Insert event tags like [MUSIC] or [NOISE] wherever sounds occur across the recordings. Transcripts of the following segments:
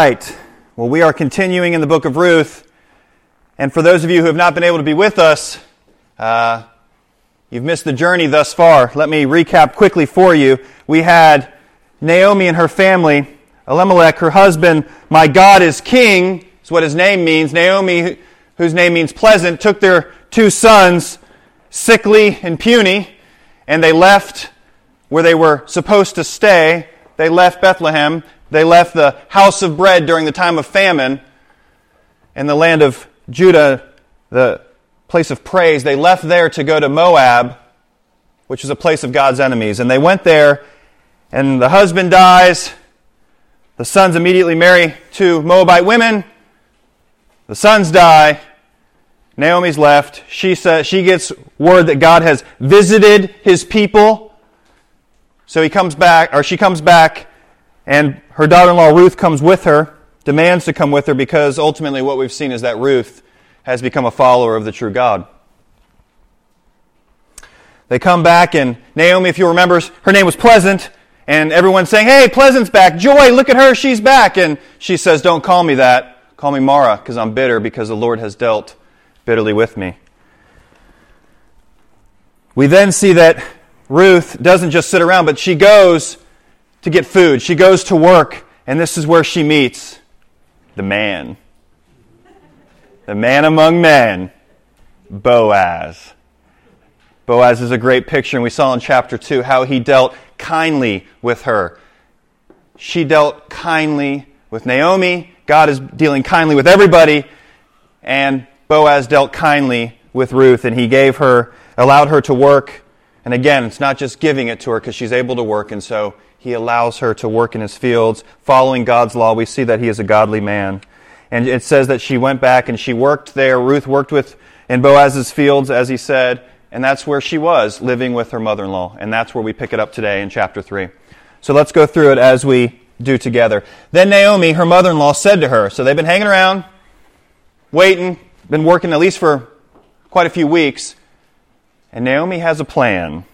right. Well, we are continuing in the book of Ruth. And for those of you who have not been able to be with us, uh, you've missed the journey thus far. Let me recap quickly for you. We had Naomi and her family, Elimelech, her husband, my God is king, is what his name means. Naomi, whose name means pleasant, took their two sons, sickly and puny, and they left where they were supposed to stay. They left Bethlehem they left the house of bread during the time of famine in the land of Judah, the place of praise. They left there to go to Moab, which is a place of God's enemies. And they went there, and the husband dies. The sons immediately marry two Moabite women. The sons die. Naomi's left. She says she gets word that God has visited his people. So he comes back, or she comes back and her daughter in law Ruth comes with her, demands to come with her because ultimately what we've seen is that Ruth has become a follower of the true God. They come back, and Naomi, if you remember, her name was Pleasant, and everyone's saying, Hey, Pleasant's back. Joy, look at her, she's back. And she says, Don't call me that. Call me Mara, because I'm bitter, because the Lord has dealt bitterly with me. We then see that Ruth doesn't just sit around, but she goes to get food. She goes to work, and this is where she meets the man. The man among men, Boaz. Boaz is a great picture, and we saw in chapter 2 how he dealt kindly with her. She dealt kindly with Naomi. God is dealing kindly with everybody. And Boaz dealt kindly with Ruth, and he gave her, allowed her to work. And again, it's not just giving it to her because she's able to work, and so he allows her to work in his fields. Following God's law, we see that he is a godly man. And it says that she went back and she worked there. Ruth worked with in Boaz's fields, as he said, and that's where she was, living with her mother in law. And that's where we pick it up today in chapter 3. So let's go through it as we do together. Then Naomi, her mother in law, said to her, so they've been hanging around, waiting, been working at least for quite a few weeks, and Naomi has a plan.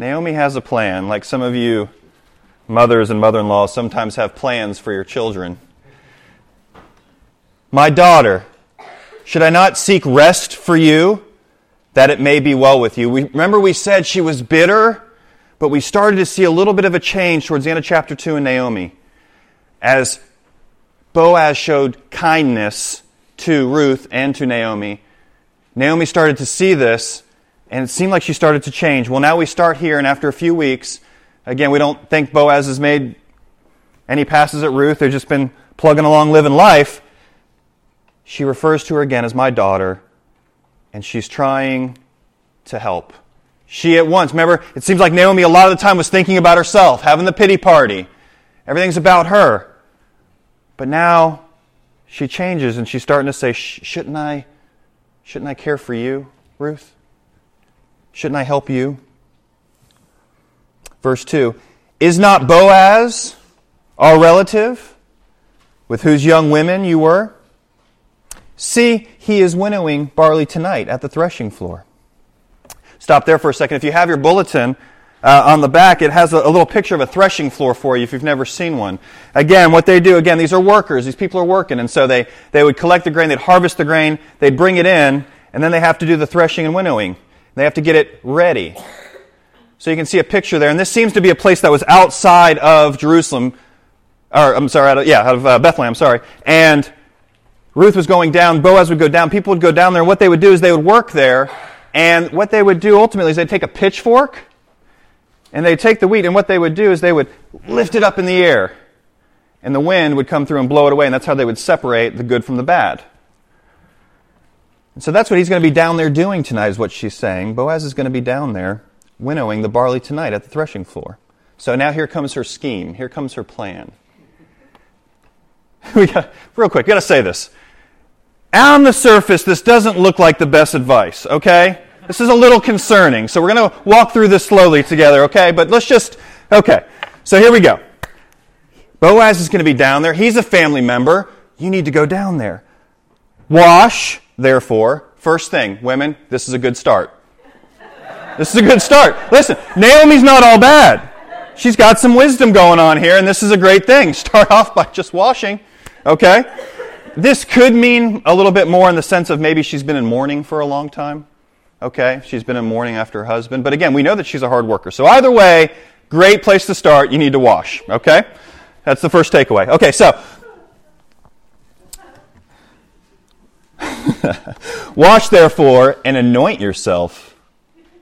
Naomi has a plan, like some of you mothers and mother in laws sometimes have plans for your children. My daughter, should I not seek rest for you, that it may be well with you? We, remember, we said she was bitter, but we started to see a little bit of a change towards the end of chapter 2 in Naomi. As Boaz showed kindness to Ruth and to Naomi, Naomi started to see this and it seemed like she started to change. Well, now we start here, and after a few weeks, again, we don't think Boaz has made any passes at Ruth. They've just been plugging along, living life. She refers to her again as my daughter, and she's trying to help. She at once, remember, it seems like Naomi a lot of the time was thinking about herself, having the pity party. Everything's about her. But now she changes and she's starting to say, shouldn't I, shouldn't I care for you, Ruth? Shouldn't I help you? Verse 2 Is not Boaz our relative, with whose young women you were? See, he is winnowing barley tonight at the threshing floor. Stop there for a second. If you have your bulletin, uh, on the back, it has a, a, little picture of a threshing floor for you if you've never seen one. Again, what they do, again, these are workers. These people are working. And so they, they would collect the grain, they'd harvest the grain, they'd bring it in, and then they have to do the threshing and winnowing. They have to get it ready. So you can see a picture there. And this seems to be a place that was outside of Jerusalem, or I'm sorry, out of, yeah, out of uh, Bethlehem, sorry. And Ruth was going down, Boaz would go down, people would go down there, and what they would do is they would work there, and what they would do ultimately is they'd take a pitchfork, and they'd take the wheat, and what they would do is they would lift it up in the air, and the wind would come through and blow it away, and that's how they would separate the good from the bad. And so that's what he's going to be down there doing tonight, is what she's saying. Boaz is going to be down there winnowing the barley tonight at the threshing floor. So now here comes her scheme. Here comes her plan. [LAUGHS] we got, real quick, got to say this. On the surface, this doesn't look like the best advice, okay? This is a little concerning. So we're going to walk through this slowly together, okay? But let's just, okay. So here we go. Boaz is going to be down there. He's a family member. You need to go down there. Wash Therefore, first thing, women, this is a good start. This is a good start. Listen, Naomi's not all bad. She's got some wisdom going on here, and this is a great thing. [LAUGHS] Start off by just washing, okay? This could mean a little bit more in the sense of maybe she's been in mourning for a long time, okay? She's been in mourning after her husband. But again, we know that she's a hard worker. So either way, great place to start. You need to wash, okay? That's the first takeaway. Okay, so [LAUGHS] Wash therefore and anoint yourself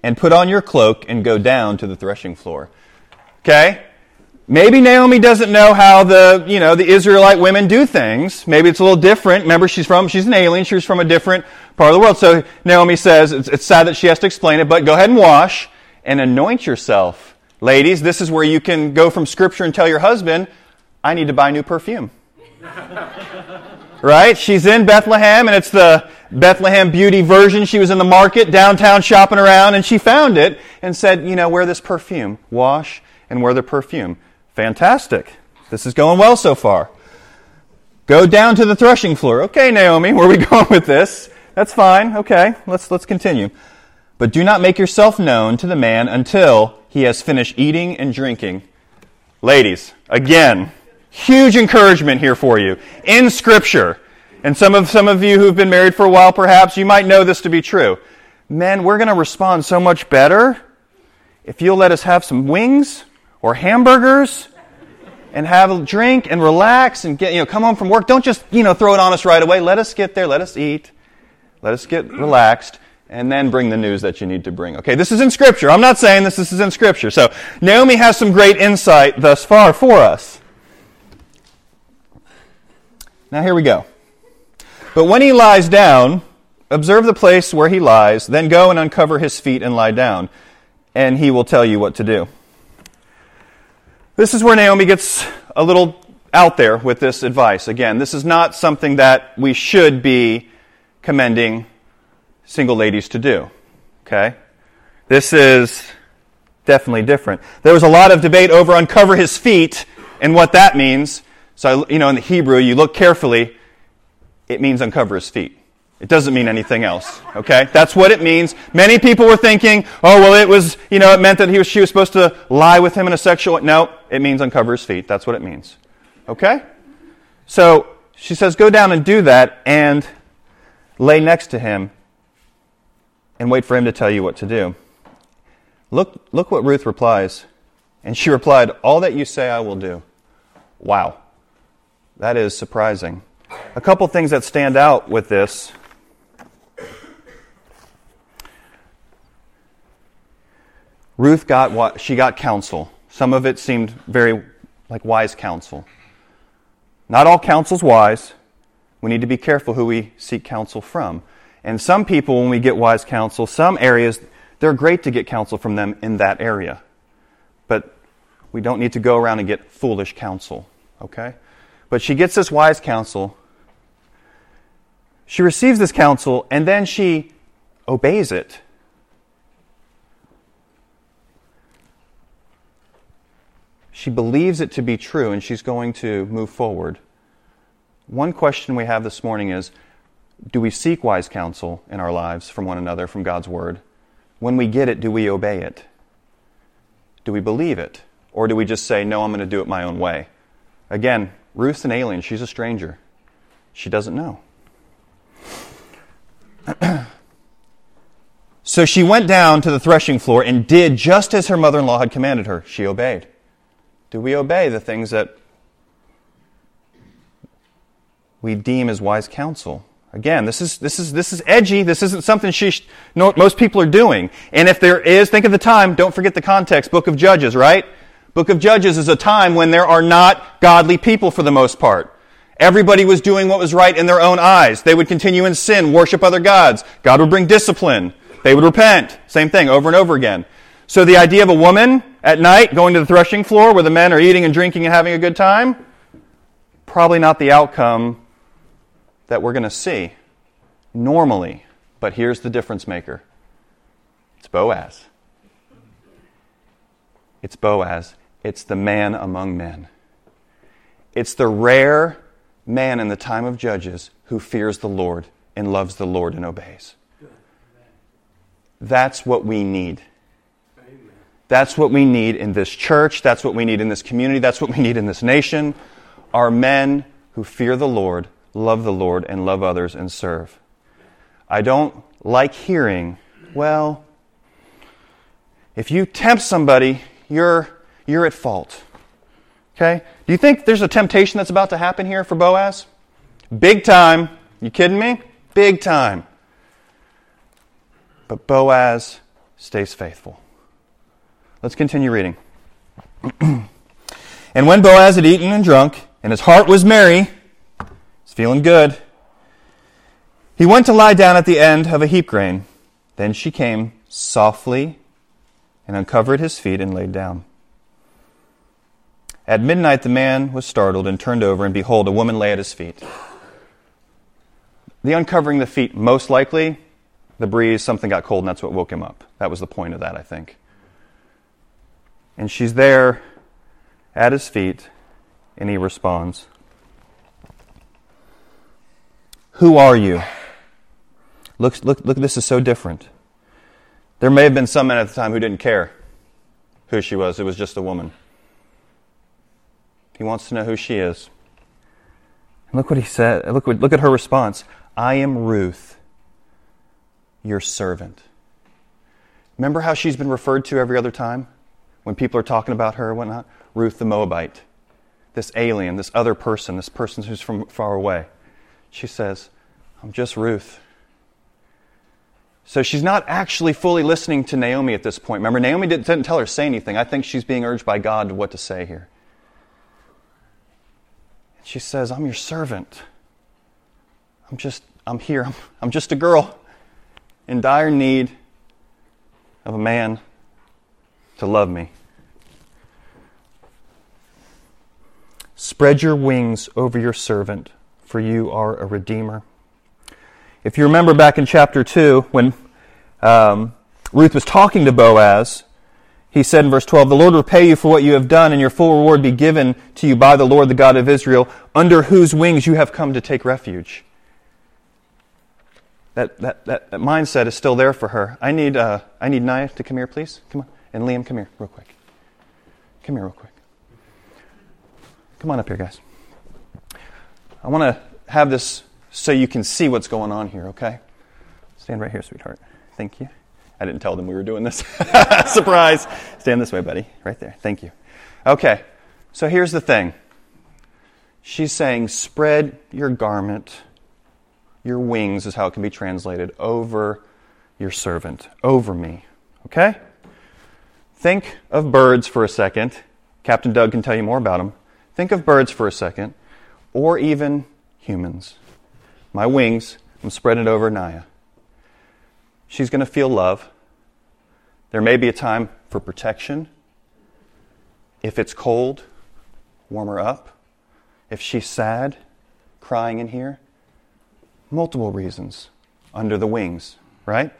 and put on your cloak and go down to the threshing floor. Okay? Maybe Naomi doesn't know how the, you know, the Israelite women do things. Maybe it's a little different. Remember, she's from, she's an alien. She's from a different part of the world. So Naomi says, it's, it's sad that she has to explain it, but go ahead and wash and anoint yourself. Ladies, this is where you can go from scripture and tell your husband, I need to buy new perfume. [LAUGHS] right? She's in Bethlehem, and it's the Bethlehem beauty version. She was in the market downtown shopping around, and she found it and said, You know, wear this perfume. Wash and wear the perfume. Fantastic. This is going well so far. Go down to the threshing floor. Okay, Naomi, where are we [LAUGHS] going with this? That's fine. Okay, let's, let's continue. But do not make yourself known to the man until he has finished eating and drinking. Ladies, again, Huge encouragement here for you in Scripture. And some of, some of you who've been married for a while, perhaps, you might know this to be true. Men, we're going to respond so much better if you'll let us have some wings or hamburgers and have a drink and relax and get, you know, come home from work. Don't just, you know, throw it on us right away. Let us get there. Let us eat. Let us get relaxed and then bring the news that you need to bring. Okay, this is in Scripture. I'm not saying this, this is in Scripture. So Naomi has some great insight thus far for us. Now, here we go. But when he lies down, observe the place where he lies, then go and uncover his feet and lie down, and he will tell you what to do. This is where Naomi gets a little out there with this advice. Again, this is not something that we should be commending single ladies to do. Okay? This is definitely different. There was a lot of debate over uncover his feet and what that means. So, you know, in the Hebrew, you look carefully, it means uncover his feet. It doesn't mean anything else. Okay? That's what it means. Many people were thinking, oh, well, it was, you know, it meant that he was, she was supposed to lie with him in a sexual. No, it means uncover his feet. That's what it means. Okay? So she says, go down and do that and lay next to him and wait for him to tell you what to do. Look, look what Ruth replies. And she replied, All that you say I will do. Wow. That is surprising. A couple things that stand out with this. Ruth got what she got counsel. Some of it seemed very like wise counsel. Not all counsel's wise. We need to be careful who we seek counsel from. And some people, when we get wise counsel, some areas, they're great to get counsel from them in that area. But we don't need to go around and get foolish counsel. Okay? But she gets this wise counsel. She receives this counsel and then she obeys it. She believes it to be true and she's going to move forward. One question we have this morning is Do we seek wise counsel in our lives from one another, from God's Word? When we get it, do we obey it? Do we believe it? Or do we just say, No, I'm going to do it my own way? Again, Ruth's an alien. She's a stranger. She doesn't know. [CLEARS THROAT] so she went down to the threshing floor and did just as her mother in law had commanded her. She obeyed. Do we obey the things that we deem as wise counsel? Again, this is, this is, this is edgy. This isn't something she, no, most people are doing. And if there is, think of the time. Don't forget the context. Book of Judges, right? Book of Judges is a time when there are not godly people for the most part. Everybody was doing what was right in their own eyes. They would continue in sin, worship other gods. God would bring discipline. They would repent. Same thing over and over again. So the idea of a woman at night going to the threshing floor where the men are eating and drinking and having a good time, probably not the outcome that we're going to see normally. But here's the difference maker it's Boaz. It's Boaz. It's the man among men. It's the rare man in the time of Judges who fears the Lord and loves the Lord and obeys. That's what we need. That's what we need in this church. That's what we need in this community. That's what we need in this nation. Are men who fear the Lord, love the Lord, and love others and serve. I don't like hearing, well, if you tempt somebody, you're, you're at fault. Okay? Do you think there's a temptation that's about to happen here for Boaz? Big time. You kidding me? Big time. But Boaz stays faithful. Let's continue reading. [CLEARS THROAT] and when Boaz had eaten and drunk, and his heart was merry, he's feeling good, he went to lie down at the end of a heap grain. Then she came softly and uncovered his feet and laid down. At midnight the man was startled and turned over, and behold, a woman lay at his feet. The uncovering the feet, most likely, the breeze, something got cold, and that's what woke him up. That was the point of that, I think. And she's there at his feet, and he responds Who are you? Look, look, look, this is so different. There may have been some men at the time who didn't care who she was, it was just a woman. He wants to know who she is. And look what he said. Look, look at her response I am Ruth, your servant. Remember how she's been referred to every other time when people are talking about her and whatnot? Ruth the Moabite, this alien, this other person, this person who's from far away. She says, I'm just Ruth. So she's not actually fully listening to Naomi at this point. Remember, Naomi didn't, tell her say anything. I think she's being urged by God to what to say here. She says, I'm your servant. I'm just, I'm here. I'm, I'm just a girl in dire need of a man to love me. Spread your wings over your servant, for you are a redeemer. If you remember back in chapter 2, when um, Ruth was talking to Boaz, he said in verse 12, The Lord repay you for what you have done, and your full reward be given to you by the Lord, the God of Israel, under whose wings you have come to take refuge. That, that, that, that mindset is still there for her. I need, uh, I need Naya to come here, please. Come on. And Liam, come here, real quick. Come here, real quick. Come on up here, guys. I want to have this so you can see what's going on here, okay? Stand right here, sweetheart. Thank you. I didn't tell them we were doing this. [LAUGHS] Surprise. Stand this way, buddy. Right there. Thank you. Okay. So here's the thing. She's saying, spread your garment, your wings is how it can be translated, over your servant, over me. Okay? Think of birds for a second. Captain Doug can tell you more about them. Think of birds for a second, or even humans. My wings, I'm spreading it over Naya. She's going to feel love. There may be a time for protection. If it's cold, warm her up. If she's sad, crying in here, multiple reasons under the wings, right?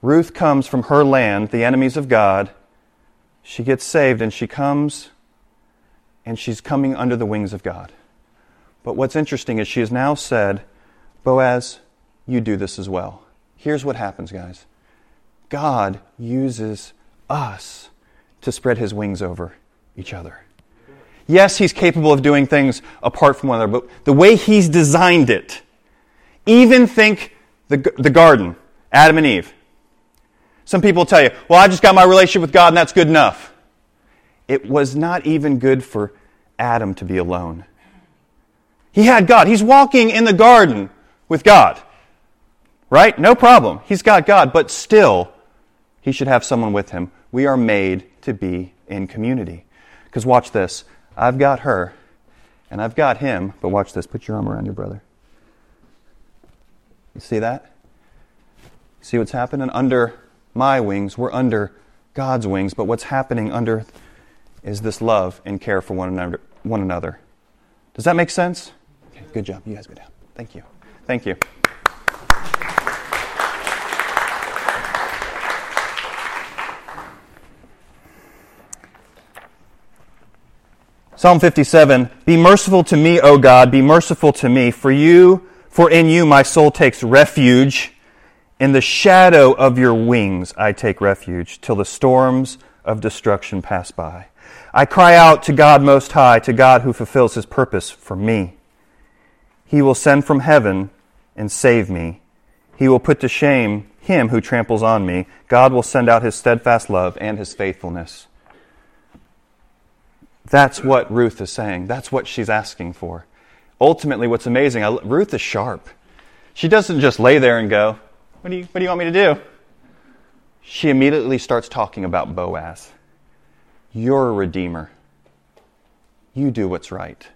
Ruth comes from her land, the enemies of God. She gets saved and she comes and she's coming under the wings of God. But what's interesting is she has now said, Boaz, you do this as well. Here's what happens, guys God uses us to spread his wings over each other. Yes, he's capable of doing things apart from one another, but the way he's designed it, even think the, the garden, Adam and Eve. Some people tell you, well, I just got my relationship with God and that's good enough. It was not even good for Adam to be alone. He had God. He's walking in the garden with God. Right? No problem. He's got God, but still, he should have someone with him. We are made to be in community. Because watch this. I've got her, and I've got him, but watch this. Put your arm around your brother. You see that? See what's happening? Under my wings, we're under God's wings, but what's happening under is this love and care for one another. One another. Does that make sense? Good job. You guys go down. Thank you. Thank you. Psalm 57 Be merciful to me, O God, be merciful to me, for you, for in you my soul takes refuge. In the shadow of your wings I take refuge, till the storms of destruction pass by. I cry out to God Most High, to God who fulfills his purpose for me. He will send from heaven and save me. He will put to shame him who tramples on me. God will send out his steadfast love and his faithfulness. That's what Ruth is saying. That's what she's asking for. Ultimately, what's amazing, Ruth is sharp. She doesn't just lay there and go, What do you, what do you want me to do? She immediately starts talking about Boaz. You're a redeemer. You do what's right.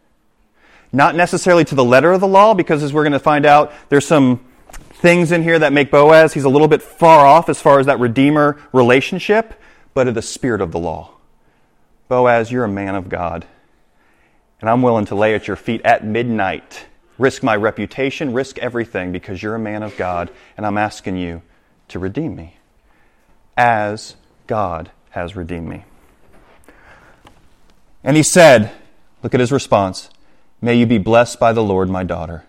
Not necessarily to the letter of the law, because as we're going to find out, there's some things in here that make Boaz, he's a little bit far off as far as that redeemer relationship, but of the spirit of the law. Boaz, you're a man of God. And I'm willing to lay at your feet at midnight, risk my reputation, risk everything because you're a man of God, and I'm asking you to redeem me as God has redeemed me. And he said, look at his response, May you be blessed by the Lord, my daughter.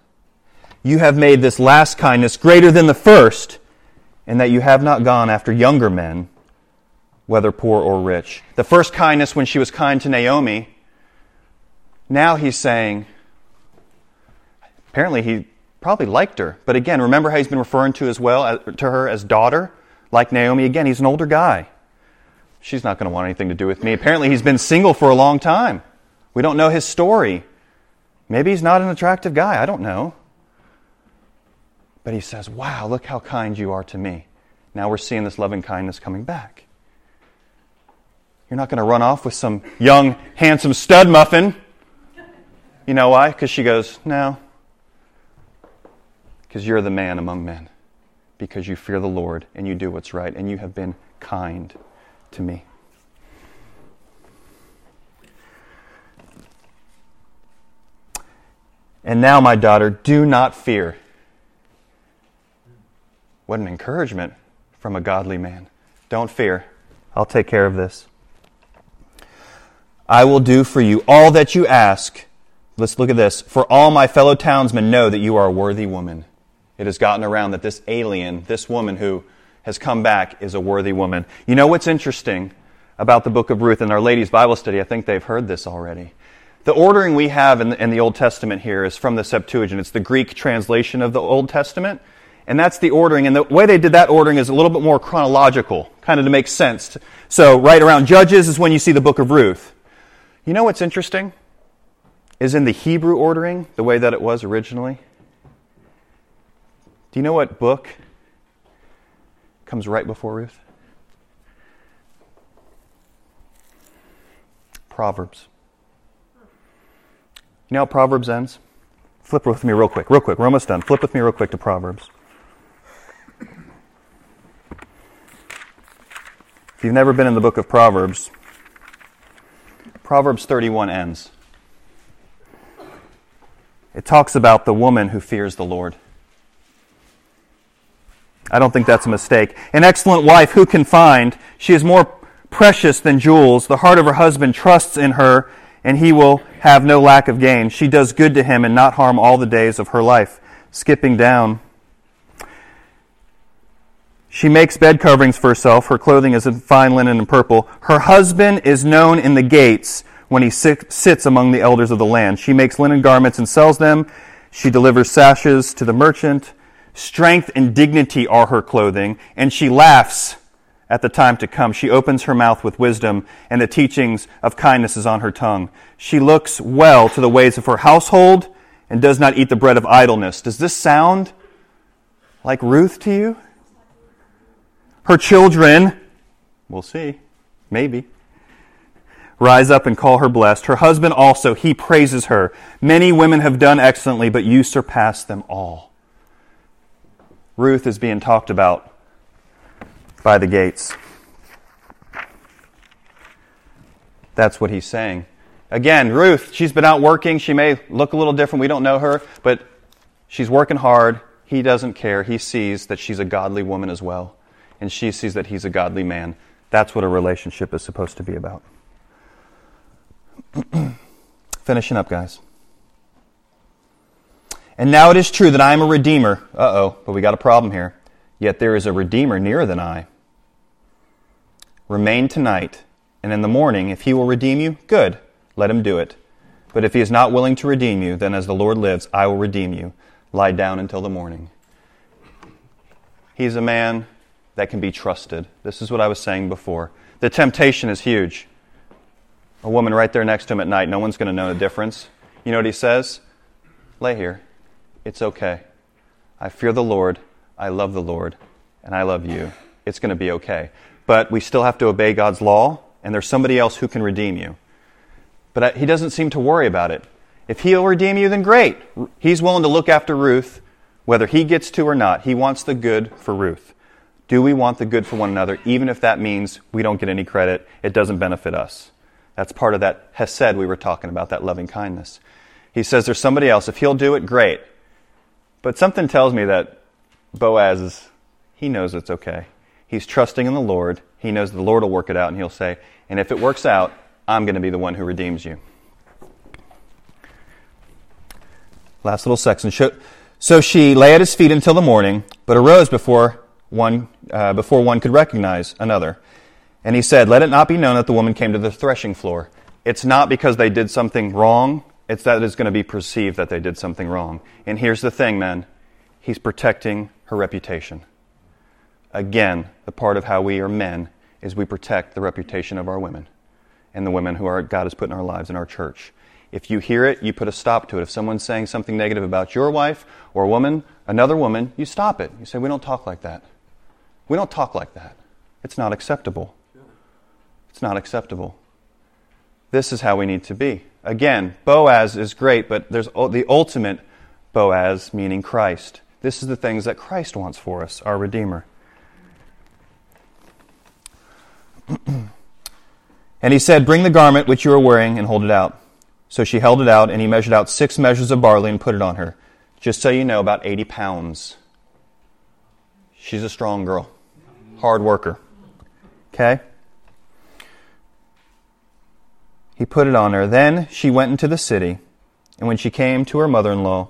You have made this last kindness greater than the first, in that you have not gone after younger men, whether poor or rich. The first kindness when she was kind to Naomi, now he's saying, apparently he probably liked her. But again, remember how he's been referring to as well uh, to her as daughter? Like Naomi, again, he's an older guy. She's not going to want anything to do with me. Apparently, he's been single for a long time. We don't know his story. Maybe he's not an attractive guy. I don't know. But he says, Wow, look how kind you are to me. Now we're seeing this loving kindness coming back. You're not going to run off with some young, handsome stud muffin. You know why? Because she goes, No. Because you're the man among men because you fear the Lord and you do what's right and you have been kind to me. And now, my daughter, do not fear. What an encouragement from a godly man. Don't fear. I'll take care of this. I will do for you all that you ask. Let's look at this. For all my fellow townsmen know that you are a worthy woman. It has gotten around that this alien, this woman who has come back, is a worthy woman. You know what's interesting about the book of Ruth in Our Ladies Bible study? I think they've heard this already. The ordering we have in the, in the Old Testament here is from the Septuagint. It's the Greek translation of the Old Testament. And that's the ordering. And the way they did that ordering is a little bit more chronological, kind of to make sense. So, right around Judges is when you see the book of Ruth. You know what's interesting? Is in the Hebrew ordering, the way that it was originally. Do you know what book comes right before Ruth? Proverbs. You know how Proverbs ends? Flip with me real quick, real quick. We're almost done. Flip with me real quick to Proverbs. If you've never been in the book of Proverbs, Proverbs 31 ends. It talks about the woman who fears the Lord. I don't think that's a mistake. An excellent wife who can find? She is more precious than jewels. The heart of her husband trusts in her, and he will have no lack of gain. She does good to him and not harm all the days of her life. Skipping down. She makes bed coverings for herself. Her clothing is in fine linen and purple. Her husband is known in the gates when he sits among the elders of the land. She makes linen garments and sells them. She delivers sashes to the merchant. Strength and dignity are her clothing, and she laughs at the time to come. She opens her mouth with wisdom, and the teachings of kindness is on her tongue. She looks well to the ways of her household and does not eat the bread of idleness. Does this sound like Ruth to you? Her children, we'll see, maybe, rise up and call her blessed. Her husband also, he praises her. Many women have done excellently, but you surpass them all. Ruth is being talked about by the gates. That's what he's saying. Again, Ruth, she's been out working. She may look a little different. We don't know her, but she's working hard. He doesn't care. He sees that she's a godly woman as well, and she sees that he's a godly man. That's what a relationship is supposed to be about. [CLEARS THROAT] Finishing up, guys. And now it is true that I am a redeemer. Uh oh, but we got a problem here. Yet there is a redeemer nearer than I. Remain tonight And in the morning, if he will redeem you, good, let him do it. But if he is not willing to redeem you, then as the Lord lives, I will redeem you. Lie down until the morning. He's a man that can be trusted. This is what I was saying before. The temptation is huge. A woman right there next to him at night, no one's going to know the difference. You know what he says? Lay here. It's okay. I fear the Lord. I love the Lord. And I love you. It's going to be okay. But we still have to obey God's law, and there's somebody else who can redeem you. But he doesn't seem to worry about it. If he'll redeem you, then great. He's willing to look after Ruth, whether he gets to or not. He wants the good for Ruth. Do we want the good for one another, even if that means we don't get any credit? It doesn't benefit us. That's part of that hesed we were talking about, that loving kindness. He says there's somebody else. If he'll do it, great. But something tells me that Boaz is, he knows it's okay. He's trusting in the Lord. He knows the Lord will work it out, and he'll say, and if it works out, I'm going to be the one who redeems you. Last little section. So she lay at his feet until the morning, but arose before one, uh, before one could recognize another. And he said, Let it not be known that the woman came to the threshing floor. It's not because they did something wrong, it's that it's going to be perceived that they did something wrong. And here's the thing, men he's protecting her reputation. Again, the part of how we are men is we protect the reputation of our women and the women who are, God has put in our lives in our church. If you hear it, you put a stop to it. If someone's saying something negative about your wife or a woman, another woman, you stop it. You say, We don't talk like that. We don't talk like that. It's not acceptable. It's not acceptable. This is how we need to be. Again, Boaz is great, but there's the ultimate Boaz, meaning Christ. This is the things that Christ wants for us, our Redeemer. [CLEARS THROAT] And he said, Bring the garment which you are wearing and hold it out. So she held it out, and he measured out six measures of barley and put it on her. Just so you know, about 80 pounds. She's a strong girl, hard worker. Okay? He put it on her. Then she went into the city, and when she came to her mother in law,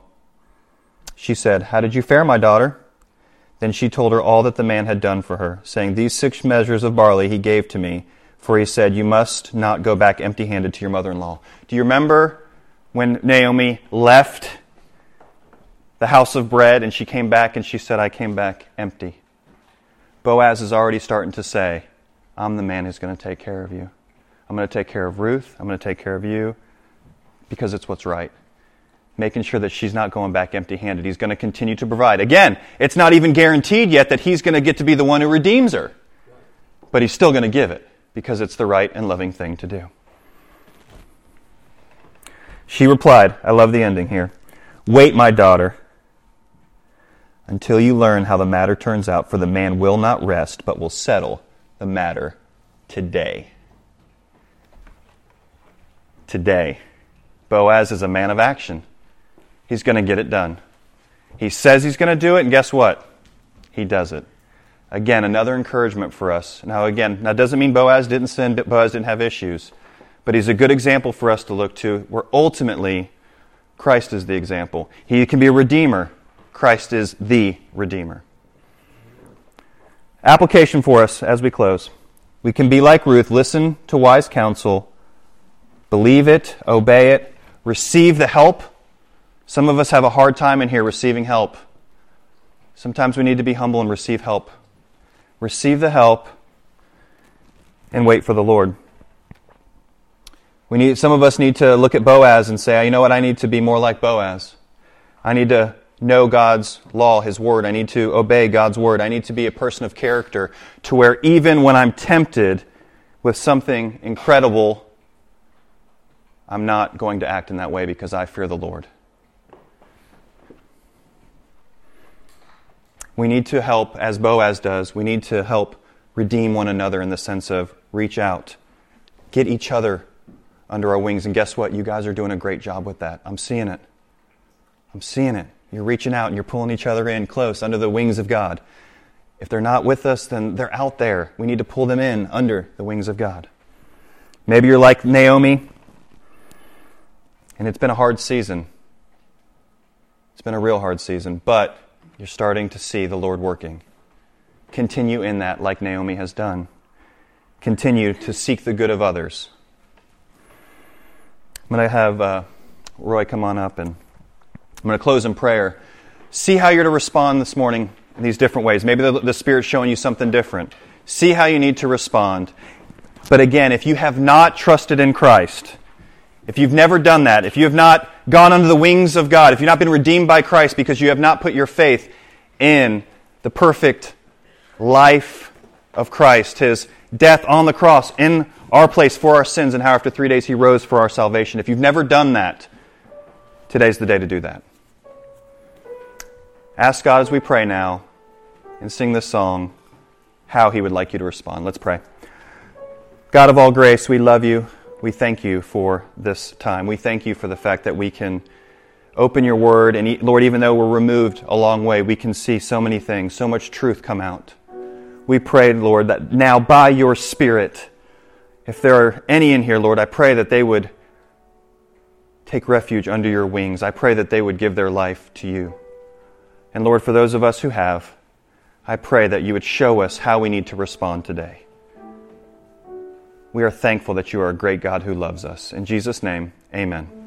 she said, How did you fare, my daughter? Then she told her all that the man had done for her, saying, These six measures of barley he gave to me for he said, You must not go back empty handed to your mother in law. Do you remember when Naomi left the house of bread and she came back and she said, I came back empty? Boaz is already starting to say, I'm the man who's going to take care of you. I'm going to take care of Ruth. I'm going to take care of you because it's what's right. Making sure that she's not going back empty handed. He's going to continue to provide. Again, it's not even guaranteed yet that he's going to get to be the one who redeems her, but he's still going to give it because it's the right and loving thing to do. She replied, I love the ending here. Wait, my daughter, until you learn how the matter turns out, for the man will not rest, but will settle the matter today. Today. Boaz is a man of action. He's going to get it done. He says he's going to do it, and guess what? He does it. Again, another encouragement for us. Now, again, that doesn't mean Boaz didn't sin, Boaz didn't have issues. But he's a good example for us to look to, where ultimately Christ is the example. He can be a redeemer. Christ is the redeemer. Application for us as we close. We can be like Ruth, listen to wise counsel, believe it, obey it, receive the help. Some of us have a hard time in here receiving help. Sometimes we need to be humble and receive help receive the help, and wait for the Lord. We need, some of us need to look at Boaz and say, you know what, I need to be more like Boaz. I need to know God's law, His word. I need to obey God's word. I need to be a person of character to where even when I'm tempted with something incredible, I'm not going to act in that way because I fear the Lord. We need to help, as Boaz does, we need to help redeem one another in the sense of reach out, get each other under our wings. And guess what? You guys are doing a great job with that. I'm seeing it. I'm seeing it. You're reaching out and you're pulling each other in close under the wings of God. If they're not with us, then they're out there. We need to pull them in under the wings of God. Maybe you're like Naomi, and it's been a hard season. It's been a real hard season, but you're starting to see the Lord working. Continue in that like Naomi has done. continue to seek the good of others. I'm going to have uh, Roy come on up and I'm going to close in prayer. See how you're to respond this morning in these different ways. Maybe the, the Spirit's showing you something different. See how you need to respond. But again, if you have not trusted in Christ, if you've never done that, if you have not gone under the wings of God, if you've not been redeemed by Christ because you have not put your faith in the perfect life of Christ, His death on the cross in our place for our sins, and how after three days He rose for our salvation, if you've never done that, today's the day to do that. Ask God as we pray now and sing this song how He would like you to respond. Let's pray. God of all grace, we love you we thank you for this time. We thank you for the fact that we can open your word, and Lord, even though we're removed a long way, we can see so many things, so much truth come out. We pray, Lord, that now by your Spirit, if there are any in here, Lord, I pray that they would take refuge under your wings. I pray that they would give their life to you. And Lord, for those of us who have, I pray that you would show us how we need to respond today. We are thankful that you are a great God who loves us. In Jesus' name, amen.